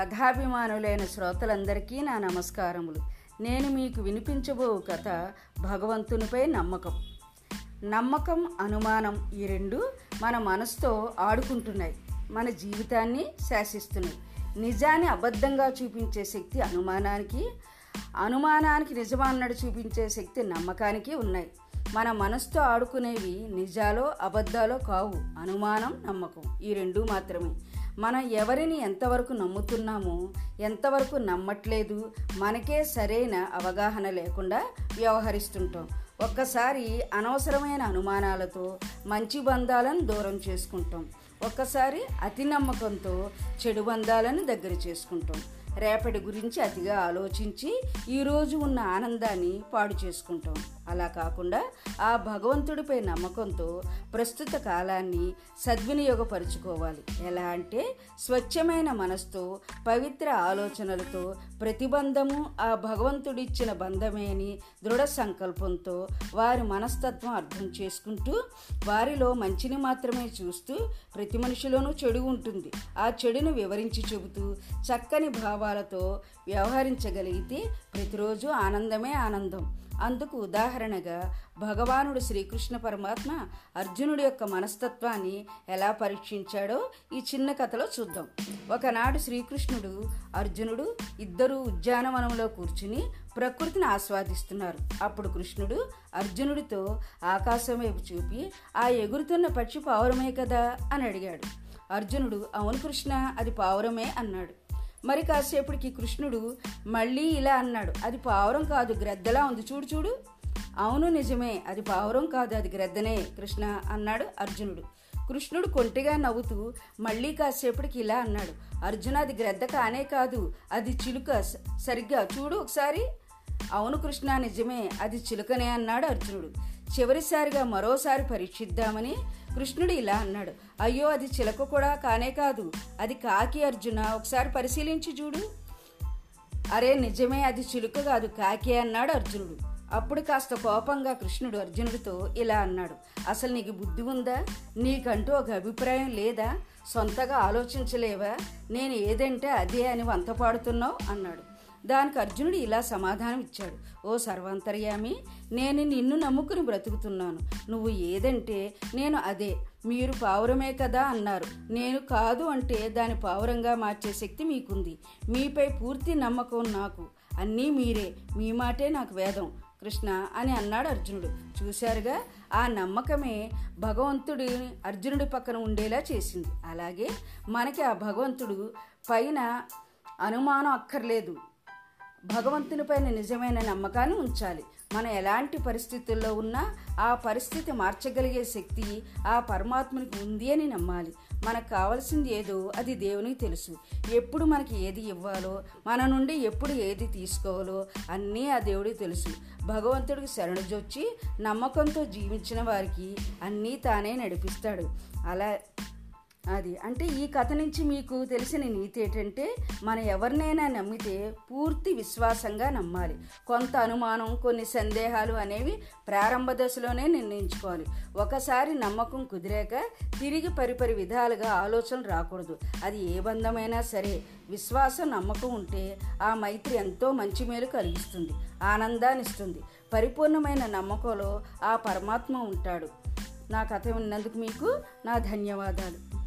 కథాభిమానులైన శ్రోతలందరికీ నా నమస్కారములు. నేను మీకు వినిపించబో కథ భగవంతునిపై నమ్మకం. నమ్మకం అనుమానం ఈ రెండు మన మనసుతో ఆడుకుంటున్నాయి మన జీవితాన్ని శాసిస్తున్నాయి. నిజాన్ని అబద్ధంగా చూపించే శక్తి అనుమానానికి అనుమానానికి నిజమన్నట్టు చూపించే శక్తి నమ్మకానికి ఉన్నాయి. మన మనసుతో ఆడుకునేవి నిజాలో అబద్ధాలో కావు. అనుమానం నమ్మకం ఈ రెండు మాత్రమే. మనం ఎవరిని ఎంతవరకు నమ్ముతున్నామో ఎంతవరకు నమ్మట్లేదు మనకే సరైన అవగాహన లేకుండా వ్యవహరిస్తుంటాం. ఒక్కసారి అనవసరమైన అనుమానాలతో మంచి బంధాలను దూరం చేసుకుంటాం. ఒక్కసారి అతి నమ్మకంతో చెడు బంధాలను దగ్గర చేసుకుంటాం. రేపటి గురించి అతిగా ఆలోచించి ఈరోజు ఉన్న ఆనందాన్ని పాడు చేసుకుంటాం. అలా కాకుండా ఆ భగవంతుడిపై నమ్మకంతో ప్రస్తుత కాలాన్ని సద్వినియోగపరుచుకోవాలి. ఎలా అంటే స్వచ్ఛమైన మనస్తో పవిత్ర ఆలోచనలతో ప్రతిబంధము ఆ భగవంతుడిచ్చిన బంధమే అని దృఢ సంకల్పంతో వారి మనస్తత్వం అర్థం చేసుకుంటూ వారిలో మంచిని మాత్రమే చూస్తూ ప్రతి మనిషిలోనూ చెడు ఉంటుంది. ఆ చెడును వివరించి చెబుతూ చక్కని మనోభావాలతో వ్యవహరించగలిగితే ప్రతిరోజు ఆనందమే ఆనందం. అందుకు ఉదాహరణగా భగవానుడు శ్రీకృష్ణ పరమాత్మ అర్జునుడి యొక్క మనస్తత్వాన్ని ఎలా పరీక్షించాడో ఈ చిన్న కథలో చూద్దాం. ఒకనాడు శ్రీకృష్ణుడు అర్జునుడు ఇద్దరు ఉద్యానవనంలో కూర్చుని ప్రకృతిని ఆస్వాదిస్తున్నారు. అప్పుడు కృష్ణుడు అర్జునుడితో ఆకాశం వైపు చూపి ఆ ఎగురుతున్న పక్షి పావురమే కదా? అని అడిగాడు. అర్జునుడు అవును కృష్ణ అది పావురమే అన్నాడు. మరి కాసేపటికి కృష్ణుడు మళ్ళీ ఇలా అన్నాడు. అది పావురం కాదు గ్రద్దలా ఉంది. చూడు చూడు. అవును నిజమే. అది పావురం కాదు అది గ్రద్దనే కృష్ణ అన్నాడు అర్జునుడు. కృష్ణుడు కొంటిగా నవ్వుతూ మళ్ళీ కాసేపటికి ఇలా అన్నాడు. అర్జున అది గ్రద్ద కానే కాదు అది చిలుక సరిగ్గా చూడు ఒకసారి. అవును కృష్ణ నిజమే. అది చిలుకనే అన్నాడు అర్జునుడు. చివరిసారిగా మరోసారి పరీక్షిద్దామని కృష్ణుడు ఇలా అన్నాడు. అయ్యో అది చిలక కూడా కానే కాదు. అది కాకి అర్జున. ఒకసారి పరిశీలించి చూడు. అరే నిజమే అది చిలుక కాదు కాకి అన్నాడు అర్జునుడు. అప్పుడు కాస్త కోపంగా కృష్ణుడు అర్జునుడితో ఇలా అన్నాడు. అసలు నీకు బుద్ధి ఉందా? నీకంటూ ఒక అభిప్రాయం లేదా? సొంతగా ఆలోచించలేవా? నేను ఏదంటే అదే అని వంత పాడుతున్నావు అన్నాడు. దానికి అర్జునుడు ఇలా సమాధానం ఇచ్చాడు. ఓ సర్వాంతర్యామి నేను నిన్ను నమ్ముకుని బ్రతుకుతున్నాను. నువ్వు ఏదంటే నేను అదే. మీరు పావురమే కదా అన్నారు. నేను కాదు అంటే దాని పావురంగా మార్చే శక్తి మీకుంది. మీపై పూర్తి నమ్మకం నాకు. అన్నీ మీరే. మీ మాటే నాకు వేదం. కృష్ణ అని అన్నాడు అర్జునుడు. చూశారుగా ఆ నమ్మకమే భగవంతుడి అర్జునుడి పక్కన ఉండేలా చేసింది. అలాగే మనకి ఆ భగవంతుడు పైన అనుమానం అక్కర్లేదు. భగవంతునిపైన నిజమైన నమ్మకాన్ని ఉంచాలి. మనం ఎలాంటి పరిస్థితుల్లో ఉన్నా ఆ పరిస్థితి మార్చగలిగే శక్తి ఆ పరమాత్మనికి ఉంది అని నమ్మాలి. మనకు కావాల్సింది ఏదో అది దేవునికి తెలుసు. ఎప్పుడు మనకి ఏది ఇవ్వాలో మన నుండి ఎప్పుడు ఏది తీసుకోవాలో అన్నీ ఆ దేవుడికి తెలుసు. భగవంతుడికి శరణుజొచ్చి నమ్మకంతో జీవించిన వారికి అన్నీ తానే నడిపిస్తాడు. అలా అది. అంటే ఈ కథ నుంచి మీకు తెలిసిన నీతి ఏంటంటే మనం ఎవరినైనా నమ్మితే పూర్తి విశ్వాసంగా నమ్మాలి. కొంత అనుమానం కొన్ని సందేహాలు అనేవి ప్రారంభ దశలోనే నిర్ణయించుకోవాలి. ఒకసారి నమ్మకం కుదిరాక తిరిగి పరిపరి విధాలుగా ఆలోచనలు రాకూడదు. అది ఏ బంధమైనా సరే విశ్వాసం నమ్మకం ఉంటే ఆ మైత్రి ఎంతో మంచి మేలు కలిగిస్తుంది ఆనందాన్ని ఇస్తుంది. పరిపూర్ణమైన నమ్మకంలో ఆ పరమాత్మ ఉంటాడు. నా కథ విన్నందుకు మీకు నా ధన్యవాదాలు.